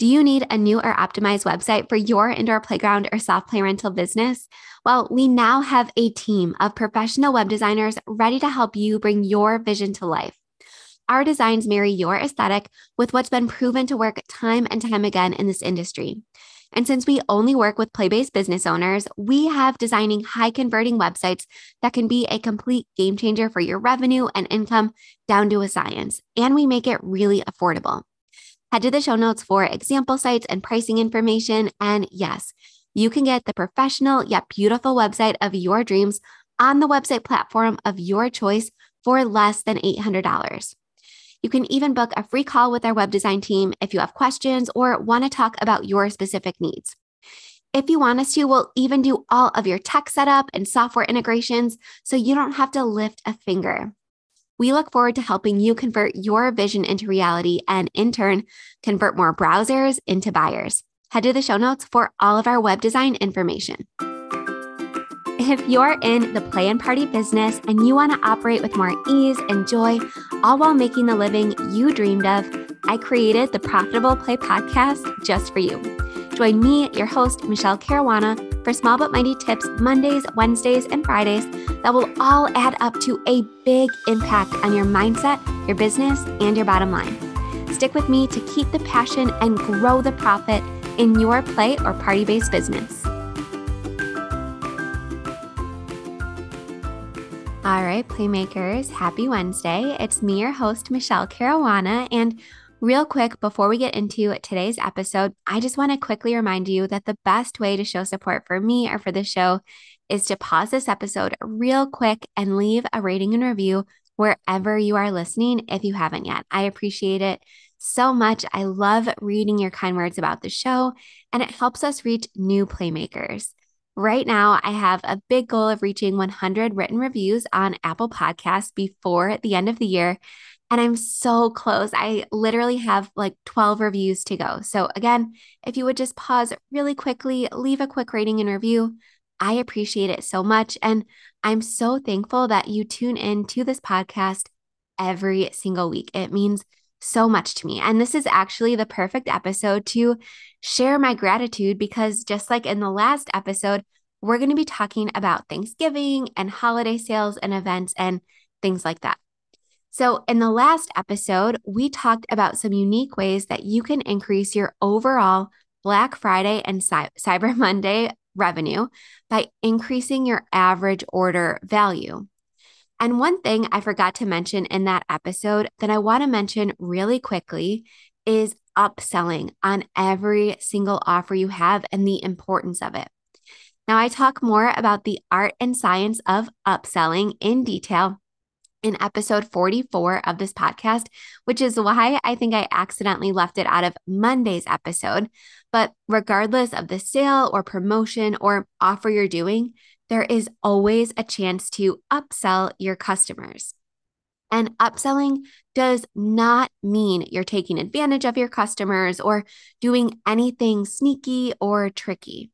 Do you need a new or optimized website for your indoor playground or soft play rental business? Well, we now have a team of professional web designers ready to help you bring your vision to life. Our designs marry your aesthetic with what's been proven to work time and time again in this industry. And since we only work with play based business owners, we have designing high converting websites that can be a complete game changer for your revenue and income down to a science. And we make it really affordable. Head to the show notes for example sites and pricing information. And yes, you can get the professional yet beautiful website of your dreams on the website platform of your choice for less than $800. You can even book a free call with our web design team if you have questions or want to talk about your specific needs. If you want us to, we'll even do all of your tech setup and software integrations so you don't have to lift a finger. We look forward to helping you convert your vision into reality and, in turn, convert more browsers into buyers. Head to the show notes for all of our web design information. If you're in the play and party business and you want to operate with more ease and joy, all while making the living you dreamed of, I created the Profitable Play podcast just for you. Join me, your host, Michele Caruana, for small but mighty tips Mondays, Wednesdays, and Fridays that will all add up to a big impact on your mindset, your business, and your bottom line. Stick with me to keep the passion and grow the profit in your play or party based business. All right, Playmakers, happy Wednesday. It's me, your host, Michele Caruana. And real quick, before we get into today's episode, I just want to quickly remind you that the best way to show support for me or for the show is to pause this episode real quick and leave a rating and review wherever you are listening if you haven't yet. I appreciate it so much. I love reading your kind words about the show, and it helps us reach new playmakers. Right now, I have a big goal of reaching 100 written reviews on Apple Podcasts before the end of the year. And I'm so close. I literally have like 12 reviews to go. So, again, if you would just pause really quickly, leave a quick rating and review, I appreciate it so much. And I'm so thankful that you tune in to this podcast every single week. It means so much to me. And this is actually the perfect episode to share my gratitude because just like in the last episode, we're going to be talking about Thanksgiving and holiday sales and events and things like that. So, in the last episode, we talked about some unique ways that you can increase your overall Black Friday and Cyber Monday revenue by increasing your average order value. And one thing I forgot to mention in that episode that I want to mention really quickly is upselling on every single offer you have and the importance of it. Now, I talk more about the art and science of upselling in detail in episode 44 of this podcast, which is why I think I accidentally left it out of Monday's episode. But regardless of the sale or promotion or offer you're doing, there is always a chance to upsell your customers. And upselling does not mean you're taking advantage of your customers or doing anything sneaky or tricky.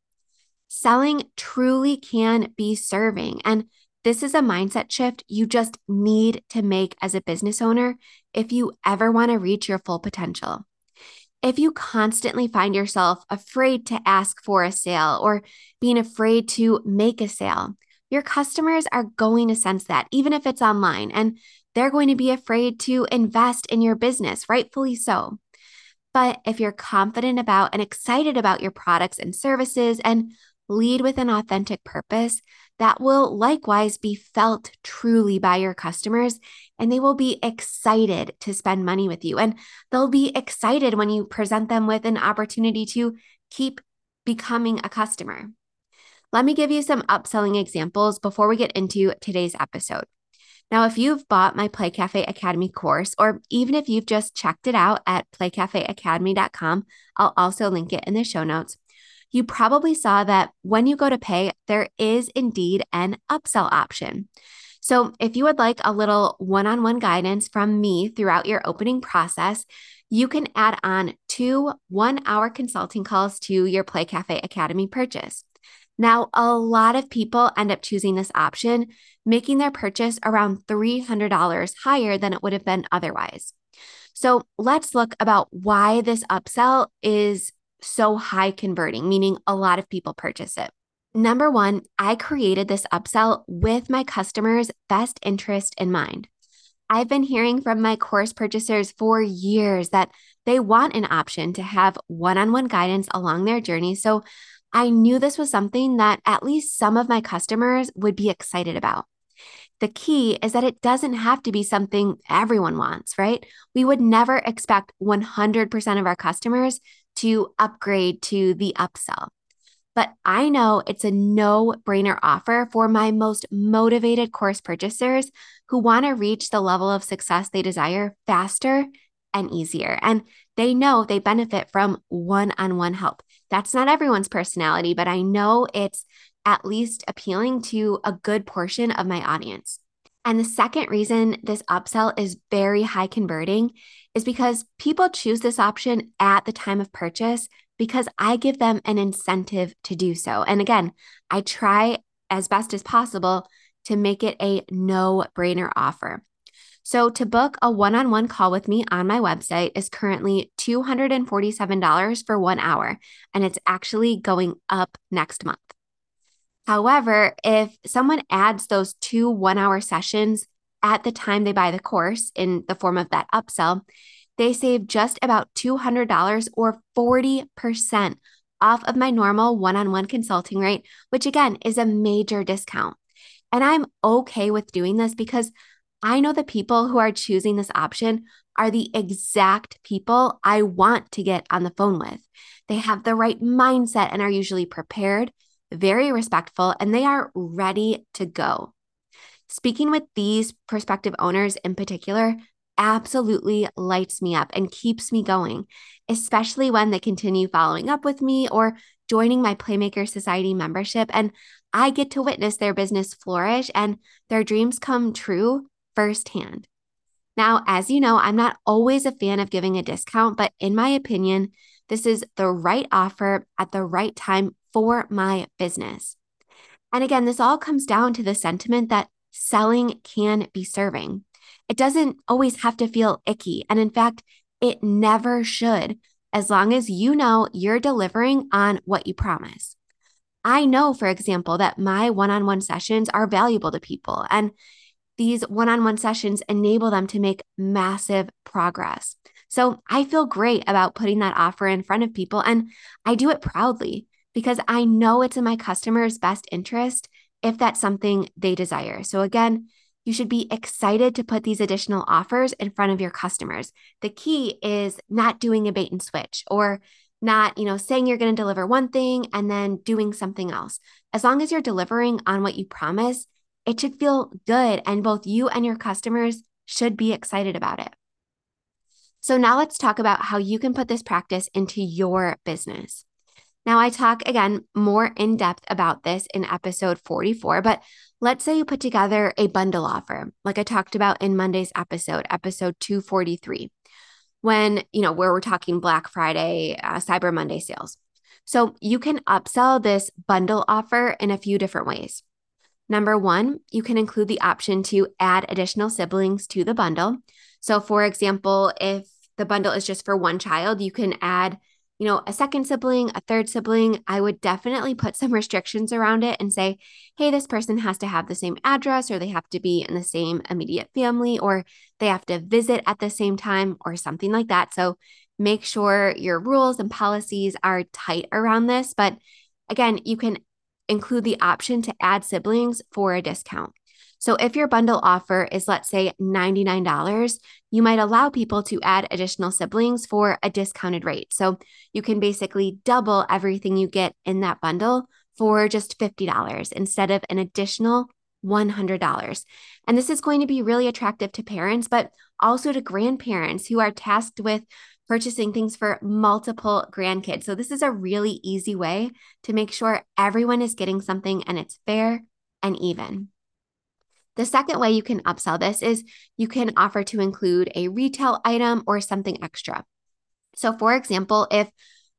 Selling truly can be serving. And this is a mindset shift you just need to make as a business owner if you ever want to reach your full potential. If you constantly find yourself afraid to ask for a sale or being afraid to make a sale, your customers are going to sense that, even if it's online, and they're going to be afraid to invest in your business, rightfully so. But if you're confident about and excited about your products and services and lead with an authentic purpose, that will likewise be felt truly by your customers and they will be excited to spend money with you. And they'll be excited when you present them with an opportunity to keep becoming a customer. Let me give you some upselling examples before we get into today's episode. Now, if you've bought my Play Cafe Academy course, or even if you've just checked it out at playcafeacademy.com, I'll also link it in the show notes you probably saw that when you go to pay, there is indeed an upsell option. So, if you would like a little one on one guidance from me throughout your opening process, you can add on two one hour consulting calls to your Play Cafe Academy purchase. Now, a lot of people end up choosing this option, making their purchase around $300 higher than it would have been otherwise. So let's look about why this upsell is so high converting, meaning a lot of people purchase it. Number one, I created this upsell with my customers' best interest in mind. I've been hearing from my course purchasers for years that they want an option to have one on one guidance along their journey. So I knew this was something that at least some of my customers would be excited about. The key is that it doesn't have to be something everyone wants, right? We would never expect 100% of our customers to upgrade to the upsell. But I know it's a no brainer offer for my most motivated course purchasers who want to reach the level of success they desire faster and easier. And they know they benefit from one on one help. That's not everyone's personality, but I know it's at least appealing to a good portion of my audience. And the second reason this upsell is very high converting is because people choose this option at the time of purchase because I give them an incentive to do so. And again, I try as best as possible to make it a no brainer offer. So, to book a one on one call with me on my website is currently $247 for one hour, and it's actually going up next month. However, if someone adds those two one hour sessions at the time they buy the course in the form of that upsell, they save just about $200 or 40% off of my normal one on one consulting rate, which again is a major discount. And I'm okay with doing this because I know the people who are choosing this option are the exact people I want to get on the phone with. They have the right mindset and are usually prepared, very respectful, and they are ready to go. Speaking with these prospective owners in particular absolutely lights me up and keeps me going, especially when they continue following up with me or joining my Playmaker Society membership. And I get to witness their business flourish and their dreams come true firsthand. Now, as you know, I'm not always a fan of giving a discount, but in my opinion, this is the right offer at the right time for my business. And again, this all comes down to the sentiment that selling can be serving. It doesn't always have to feel icky. And in fact, it never should, as long as you know you're delivering on what you promise. I know, for example, that my one on one sessions are valuable to people. And these one on one sessions enable them to make massive progress. So I feel great about putting that offer in front of people. And I do it proudly because I know it's in my customers' best interest if that's something they desire. So again, you should be excited to put these additional offers in front of your customers. The key is not doing a bait and switch or not, you know, saying you're going to deliver one thing and then doing something else. As long as you're delivering on what you promise, it should feel good, and both you and your customers should be excited about it. So, now let's talk about how you can put this practice into your business. Now, I talk again more in depth about this in episode 44, but let's say you put together a bundle offer, like I talked about in Monday's episode, episode 243, when, you know, where we're talking Black Friday, uh, Cyber Monday sales. So, you can upsell this bundle offer in a few different ways. Number one, you can include the option to add additional siblings to the bundle. So, for example, if the bundle is just for one child, you can add, you know, a second sibling, a third sibling. I would definitely put some restrictions around it and say, hey, this person has to have the same address, or they have to be in the same immediate family, or they have to visit at the same time, or something like that. So, make sure your rules and policies are tight around this. But again, you can include the option to add siblings for a discount. So if your bundle offer is, let's say, $99, you might allow people to add additional siblings for a discounted rate. So you can basically double everything you get in that bundle for just $50 instead of an additional $100. And this is going to be really attractive to parents, but also to grandparents who are tasked with purchasing things for multiple grandkids. So, this is a really easy way to make sure everyone is getting something and it's fair and even. The second way you can upsell this is you can offer to include a retail item or something extra. So, for example, if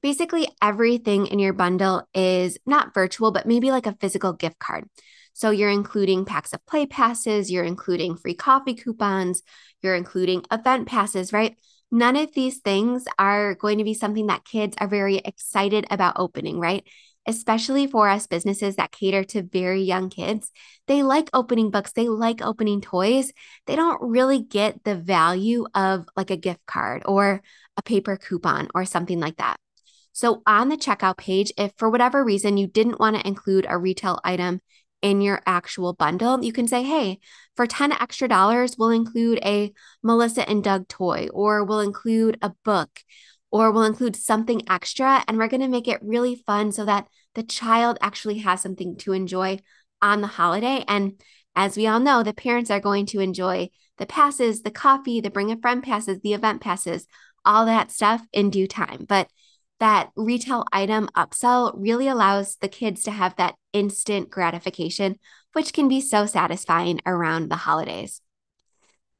basically everything in your bundle is not virtual, but maybe like a physical gift card. So, you're including packs of play passes, you're including free coffee coupons, you're including event passes, right? none of these things are going to be something that kids are very excited about opening, right? Especially for us businesses that cater to very young kids. They like opening books, they like opening toys. They don't really get the value of like a gift card or a paper coupon or something like that. So, on the checkout page, if for whatever reason you didn't want to include a retail item in your actual bundle, you can say, hey, for 10 extra dollars, we'll include a Melissa and Doug toy, or we'll include a book, or we'll include something extra. And we're going to make it really fun so that the child actually has something to enjoy on the holiday. And as we all know, the parents are going to enjoy the passes, the coffee, the bring a friend passes, the event passes, all that stuff in due time. But that retail item upsell really allows the kids to have that instant gratification, which can be so satisfying around the holidays.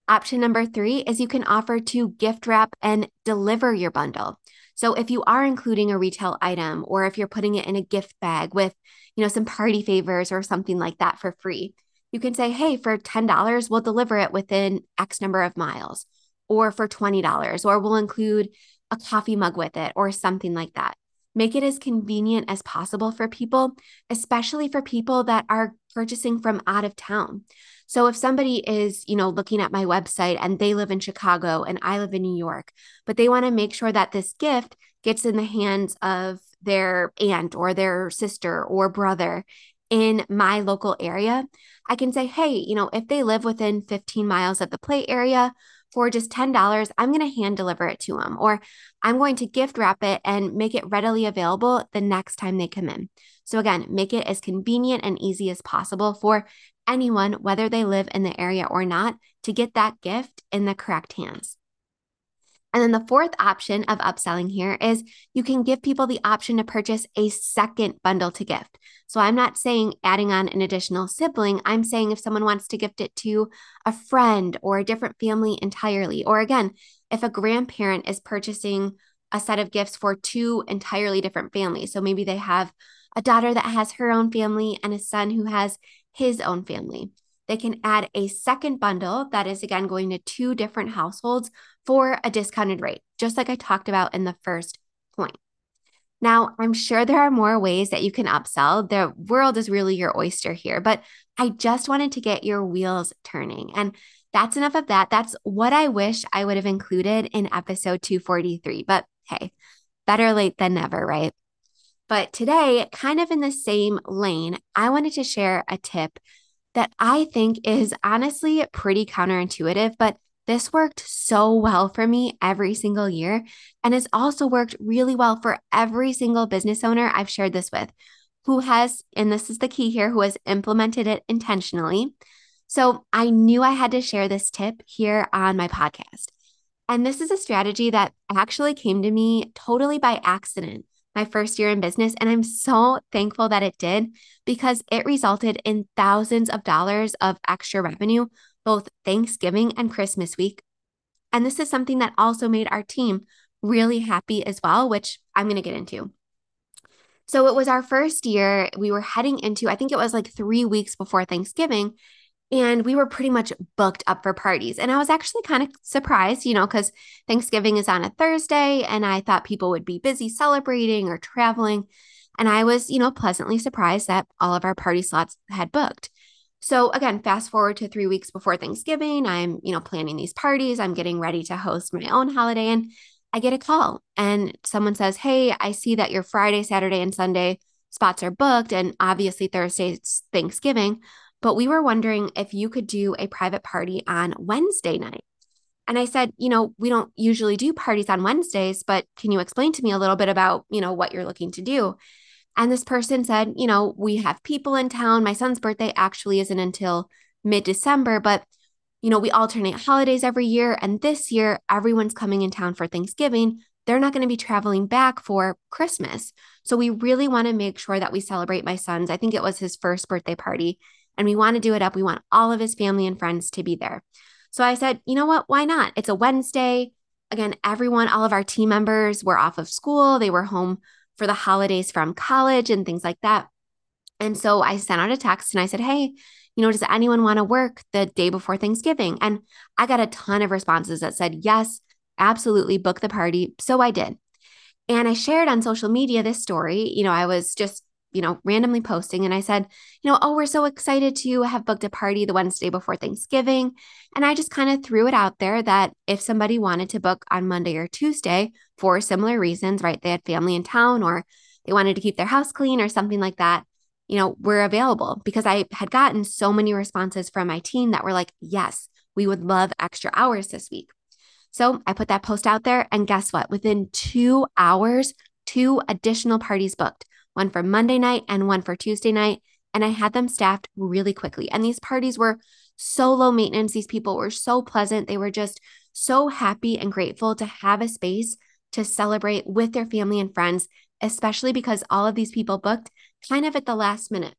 Option number three is you can offer to gift wrap and deliver your bundle. So if you are including a retail item or if you're putting it in a gift bag with, you know, some party favors or something like that for free, you can say, "Hey, for $10, we'll deliver it within X number of miles." Or for $20, or we'll include a coffee mug with it or something like that. Make it as convenient as possible for people, especially for people that are purchasing from out of town. So if somebody is, you know, looking at my website and they live in Chicago and I live in New York, but they want to make sure that this gift gets in the hands of their aunt or their sister or brother in my local area, I can say, hey, you know, if they live within 15 miles of the play area, for just $10, I'm going to hand deliver it to them, or I'm going to gift wrap it and make it readily available the next time they come in. So, again, make it as convenient and easy as possible for anyone, whether they live in the area or not, to get that gift in the correct hands. And then the fourth option of upselling here is you can give people the option to purchase a second bundle to gift. So I'm not saying adding on an additional sibling. I'm saying if someone wants to gift it to a friend or a different family entirely, or again, if a grandparent is purchasing a set of gifts for two entirely different families. So maybe they have a daughter that has her own family and a son who has his own family they can add a second bundle that is again going to two different households for a discounted rate, just like I talked about in the first point. Now, I'm sure there are more ways that you can upsell. The world is really your oyster here, but I just wanted to get your wheels turning. And that's enough of that. That's what I wish I would have included in episode 243. But hey, better late than never, right? But today, kind of in the same lane, I wanted to share a tip that I think is honestly pretty counterintuitive, but this worked so well for me every single year and has also worked really well for every single business owner I've shared this with who has, and this is the key here, who has implemented it intentionally. So I knew I had to share this tip here on my podcast. And this is a strategy that actually came to me totally by accident my first year in business. And I'm so thankful that it did because it resulted in thousands of dollars of extra revenue, both Thanksgiving and Christmas week. And this is something that also made our team really happy as well, which I'm going to get into. So it was our first year. We were heading into, I think it was like three weeks before Thanksgiving and we were pretty much booked up for parties. And I was actually kind of surprised, you know, because Thanksgiving is on a Thursday and I thought people would be busy celebrating or traveling. And I was, you know, pleasantly surprised that all of our party slots had booked. So again, fast forward to three weeks before Thanksgiving, I'm, you know, planning these parties. I'm getting ready to host my own holiday. And I get a call and someone says, Hey, I see that your Friday, Saturday, and Sunday spots are booked. And obviously Thursday's Thanksgiving but we were wondering if you could do a private party on Wednesday night. And I said, you know, we don't usually do parties on Wednesdays, but can you explain to me a little bit about, you know, what you're looking to do? And this person said, you know, we have people in town. My son's birthday actually isn't until mid December, but, you know, we alternate holidays every year. And this year, everyone's coming in town for Thanksgiving. They're not going to be traveling back for Christmas. So we really want to make sure that we celebrate my son's, I think it was his first birthday party and we want to do it up. We want all of his family and friends to be there. So I said, you know what? Why not? It's a Wednesday. Again, everyone, all of our team members were off of school. They were home for the holidays from college and things like that. And so I sent out a text and I said, hey, you know, does anyone want to work the day before Thanksgiving? And I got a ton of responses that said, yes, absolutely book the party. So I did. And I shared on social media this story. You know, I was just, you know, randomly posting and I said, you know, oh, we're so excited to have booked a party the Wednesday before Thanksgiving. And I just kind of threw it out there that if somebody wanted to book on Monday or Tuesday for similar reasons, right? They had family in town or they wanted to keep their house clean or something like that, you know, we're available because I had gotten so many responses from my team that were like, yes, we would love extra hours this week. So I put that post out there, and guess what? Within two hours, two additional parties booked one for Monday night and one for Tuesday night. And I had them staffed really quickly. And these parties were so low maintenance. These people were so pleasant. They were just so happy and grateful to have a space to celebrate with their family and friends, especially because all of these people booked kind of at the last minute.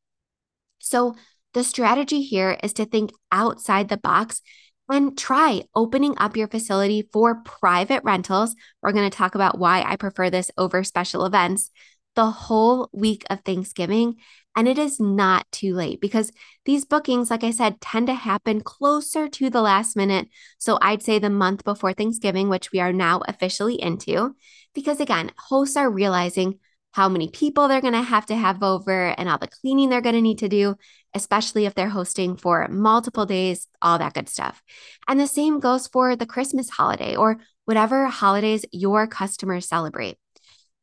So, the strategy here is to think outside the box and try opening up your facility for private rentals. We're going to talk about why I prefer this over special events the whole week of Thanksgiving. And it is not too late because these bookings, like I said, tend to happen closer to the last minute. So I'd say the month before Thanksgiving, which we are now officially into, because again, hosts are realizing how many people they're going to have to have over and all the cleaning they're going to need to do, especially if they're hosting for multiple days, all that good stuff. And the same goes for the Christmas holiday or whatever holidays your customers celebrate.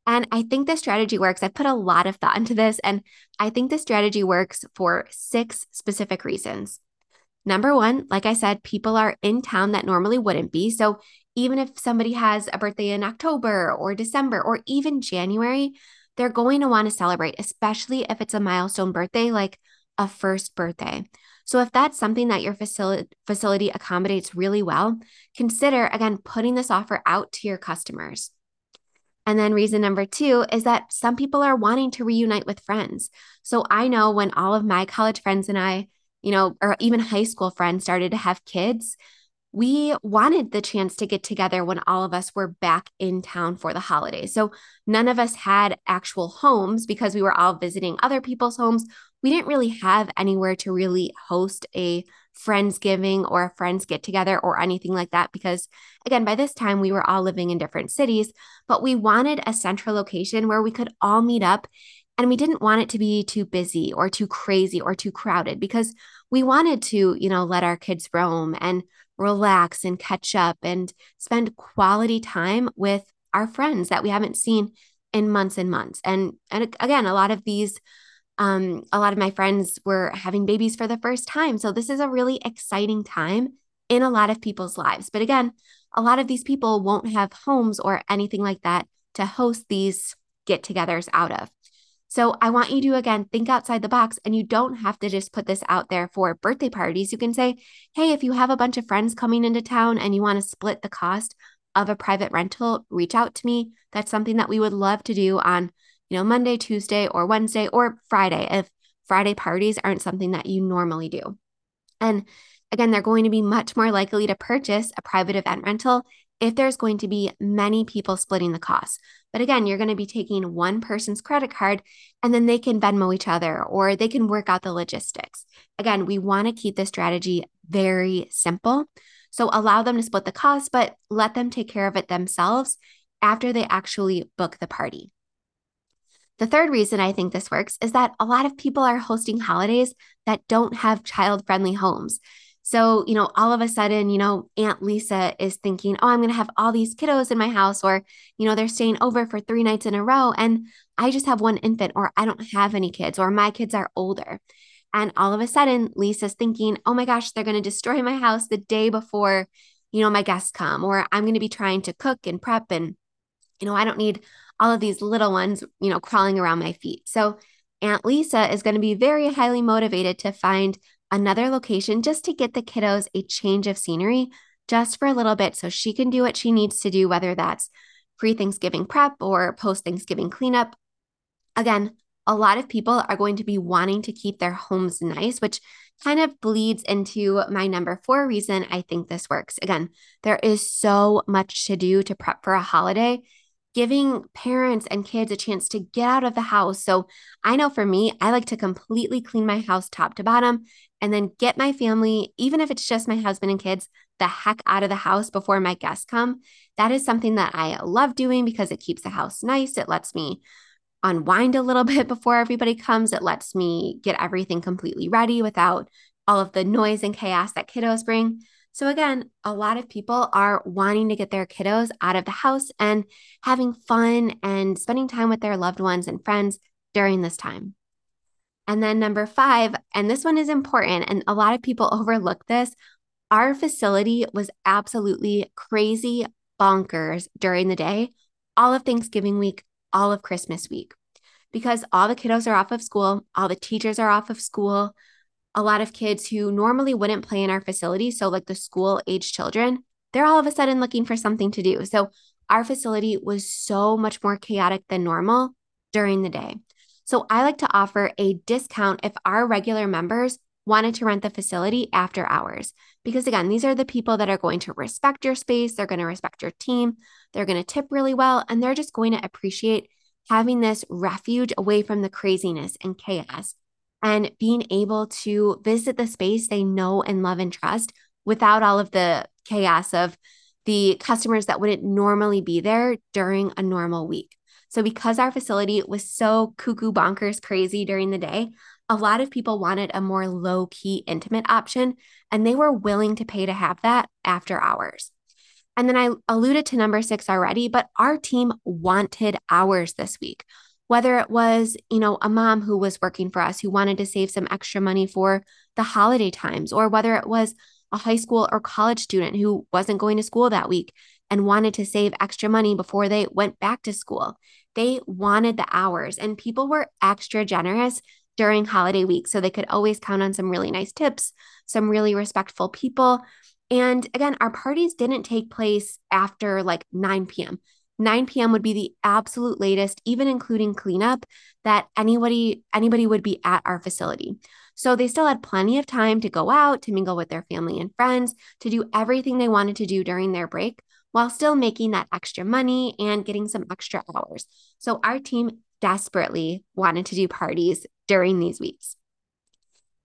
And I think this strategy works. I put a lot of thought into this, and I think this strategy works for six specific reasons. Number one, like I said, people are in town that normally wouldn't be. So even if somebody has a birthday in October or December or even January, they're going to want to celebrate, especially if it's a milestone birthday like a first birthday. So, if that's something that your facility, facility accommodates really well, consider again putting this offer out to your customers. And then, reason number two is that some people are wanting to reunite with friends. So, I know when all of my college friends and I, you know, or even high school friends started to have kids, we wanted the chance to get together when all of us were back in town for the holidays. So none of us had actual homes because we were all visiting other people's homes. We didn't really have anywhere to really host a Friendsgiving or a friends get together or anything like that because, again, by this time we were all living in different cities, but we wanted a central location where we could all meet up and we didn't want it to be too busy or too crazy or too crowded because we wanted to, you know, let our kids roam and relax and catch up and spend quality time with our friends that we haven't seen in months and months. And and again, a lot of these um a lot of my friends were having babies for the first time. So this is a really exciting time in a lot of people's lives. But again, a lot of these people won't have homes or anything like that to host these get-togethers out of. So I want you to again think outside the box and you don't have to just put this out there for birthday parties. You can say, hey, if you have a bunch of friends coming into town and you want to split the cost of a private rental, reach out to me. That's something that we would love to do on, you know, Monday, Tuesday, or Wednesday or Friday if Friday parties aren't something that you normally do. And again, they're going to be much more likely to purchase a private event rental if there's going to be many people splitting the cost. But again, you're going to be taking one person's credit card and then they can Venmo each other or they can work out the logistics. Again, we want to keep this strategy very simple. So allow them to split the cost, but let them take care of it themselves after they actually book the party. The third reason I think this works is that a lot of people are hosting holidays that don't have child friendly homes. So, you know, all of a sudden, you know, Aunt Lisa is thinking, oh, I'm going to have all these kiddos in my house, or, you know, they're staying over for three nights in a row. And I just have one infant, or I don't have any kids, or my kids are older. And all of a sudden, Lisa's thinking, oh my gosh, they're going to destroy my house the day before, you know, my guests come, or I'm going to be trying to cook and prep. And, you know, I don't need all of these little ones, you know, crawling around my feet. So, Aunt Lisa is going to be very highly motivated to find another location just to get the kiddos a change of scenery just for a little bit so she can do what she needs to do, whether that's pre Thanksgiving prep or post Thanksgiving cleanup. Again, a lot of people are going to be wanting to keep their homes nice, which kind of bleeds into my number four reason I think this works. Again, there is so much to do to prep for a holiday. Giving parents and kids a chance to get out of the house. So I know for me, I like to completely clean my house top to bottom and then get my family, even if it's just my husband and kids, the heck out of the house before my guests come. That is something that I love doing because it keeps the house nice. It lets me unwind a little bit before everybody comes. It lets me get everything completely ready without all of the noise and chaos that kiddos bring. So, again, a lot of people are wanting to get their kiddos out of the house and having fun and spending time with their loved ones and friends during this time. And then, number five, and this one is important, and a lot of people overlook this. Our facility was absolutely crazy bonkers during the day, all of Thanksgiving week, all of Christmas week, because all the kiddos are off of school, all the teachers are off of school a lot of kids who normally wouldn't play in our facility, so like the school age children, they're all of a sudden looking for something to do. So our facility was so much more chaotic than normal during the day. So I like to offer a discount if our regular members wanted to rent the facility after hours. Because again, these are the people that are going to respect your space, they're going to respect your team, they're going to tip really well, and they're just going to appreciate having this refuge away from the craziness and chaos and being able to visit the space they know and love and trust without all of the chaos of the customers that wouldn't normally be there during a normal week. So, because our facility was so cuckoo bonkers crazy during the day, a lot of people wanted a more low key, intimate option, and they were willing to pay to have that after hours. And then I alluded to number six already, but our team wanted hours this week whether it was, you know, a mom who was working for us who wanted to save some extra money for the holiday times, or whether it was a high school or college student who wasn't going to school that week and wanted to save extra money before they went back to school. They wanted the hours, and people were extra generous during holiday week. So they could always count on some really nice tips, some really respectful people. And again, our parties didn't take place after like 9 p.m. 9 p.m. would be the absolute latest, even including cleanup, that anybody anybody would be at our facility. So they still had plenty of time to go out, to mingle with their family and friends, to do everything they wanted to do during their break while still making that extra money and getting some extra hours. So our team desperately wanted to do parties during these weeks.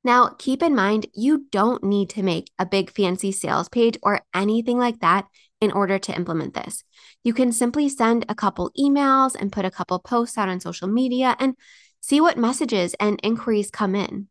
Now, keep in mind, you don't need to make a big fancy sales page or anything like that in order to implement this. You can simply send a couple emails and put a couple posts out on social media and see what messages and inquiries come in.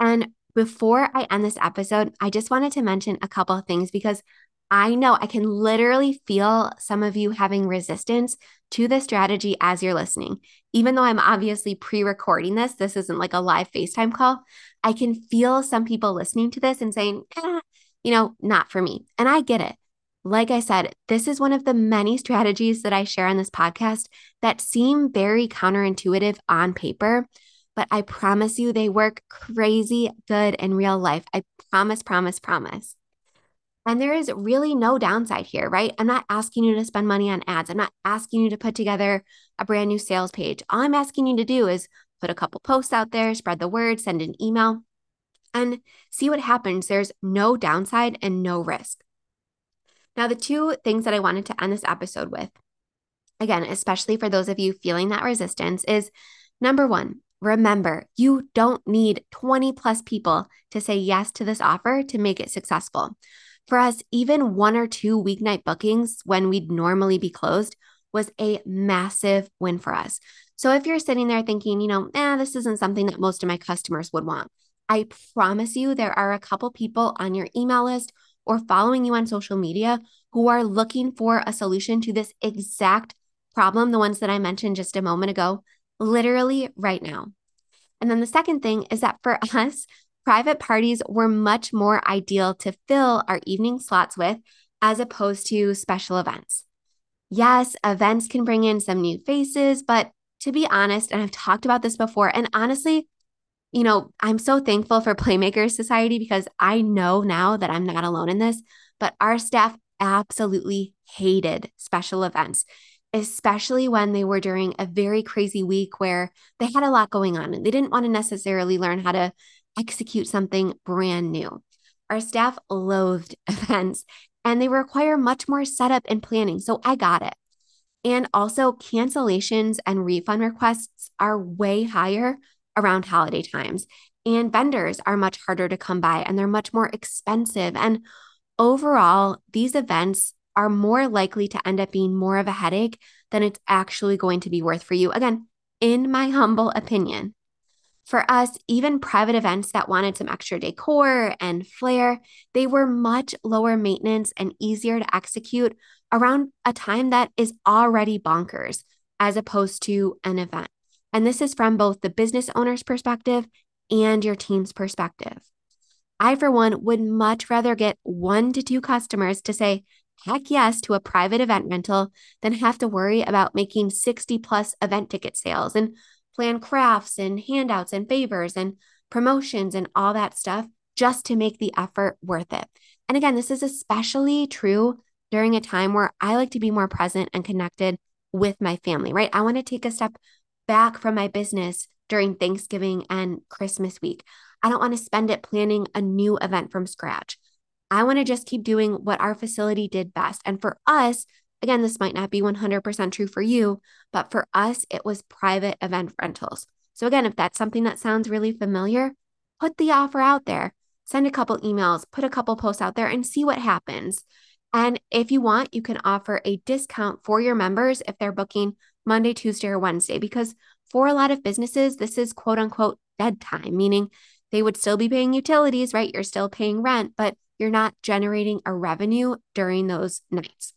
And before I end this episode, I just wanted to mention a couple of things because I know I can literally feel some of you having resistance to this strategy as you're listening. Even though I'm obviously pre recording this, this isn't like a live FaceTime call. I can feel some people listening to this and saying, eh, you know, not for me. And I get it. Like I said, this is one of the many strategies that I share on this podcast that seem very counterintuitive on paper, but I promise you they work crazy good in real life. I promise, promise, promise. And there is really no downside here, right? I'm not asking you to spend money on ads. I'm not asking you to put together a brand new sales page. All I'm asking you to do is put a couple posts out there, spread the word, send an email, and see what happens. There's no downside and no risk. Now, the two things that I wanted to end this episode with, again, especially for those of you feeling that resistance, is number one, remember you don't need 20 plus people to say yes to this offer to make it successful. For us, even one or two weeknight bookings when we'd normally be closed was a massive win for us. So if you're sitting there thinking, you know, eh, this isn't something that most of my customers would want, I promise you there are a couple people on your email list or following you on social media who are looking for a solution to this exact problem, the ones that I mentioned just a moment ago, literally right now. And then the second thing is that for us, private parties were much more ideal to fill our evening slots with as opposed to special events. Yes, events can bring in some new faces, but to be honest, and I've talked about this before, and honestly, you know, I'm so thankful for Playmakers Society because I know now that I'm not alone in this, but our staff absolutely hated special events, especially when they were during a very crazy week where they had a lot going on and they didn't want to necessarily learn how to execute something brand new. Our staff loathed events and they require much more setup and planning. So I got it. And also, cancellations and refund requests are way higher around holiday times. And vendors are much harder to come by and they're much more expensive. And overall, these events are more likely to end up being more of a headache than it's actually going to be worth for you. Again, in my humble opinion. For us, even private events that wanted some extra decor and flair, they were much lower maintenance and easier to execute around a time that is already bonkers as opposed to an event. And this is from both the business owner's perspective and your team's perspective. I, for one, would much rather get one to two customers to say, heck yes to a private event rental than have to worry about making 60 plus event ticket sales and plan crafts and handouts and favors and promotions and all that stuff just to make the effort worth it. And again, this is especially true during a time where I like to be more present and connected with my family, right? I want to take a step back from my business during Thanksgiving and Christmas week. I don't want to spend it planning a new event from scratch. I want to just keep doing what our facility did best. And for us, Again, this might not be 100% true for you, but for us, it was private event rentals. So, again, if that's something that sounds really familiar, put the offer out there, send a couple emails, put a couple posts out there, and see what happens. And if you want, you can offer a discount for your members if they're booking Monday, Tuesday, or Wednesday, because for a lot of businesses, this is quote unquote dead time, meaning they would still be paying utilities, right? You're still paying rent, but you're not generating a revenue during those nights.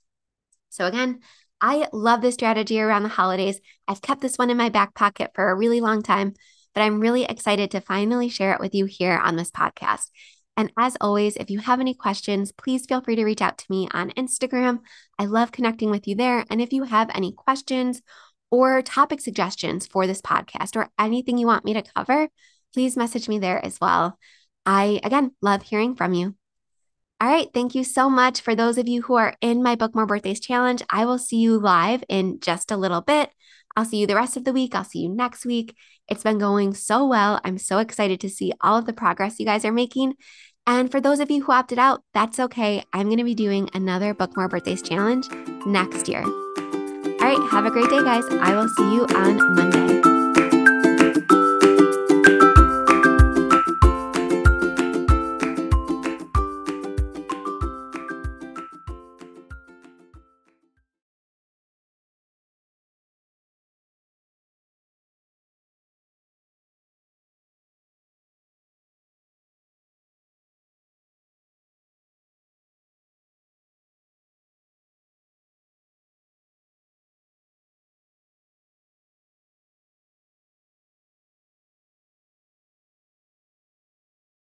So, again, I love this strategy around the holidays. I've kept this one in my back pocket for a really long time, but I'm really excited to finally share it with you here on this podcast. And as always, if you have any questions, please feel free to reach out to me on Instagram. I love connecting with you there. And if you have any questions or topic suggestions for this podcast or anything you want me to cover, please message me there as well. I, again, love hearing from you. All right. Thank you so much for those of you who are in my Book More Birthdays challenge. I will see you live in just a little bit. I'll see you the rest of the week. I'll see you next week. It's been going so well. I'm so excited to see all of the progress you guys are making. And for those of you who opted out, that's okay. I'm going to be doing another Book More Birthdays challenge next year. All right. Have a great day, guys. I will see you on Monday.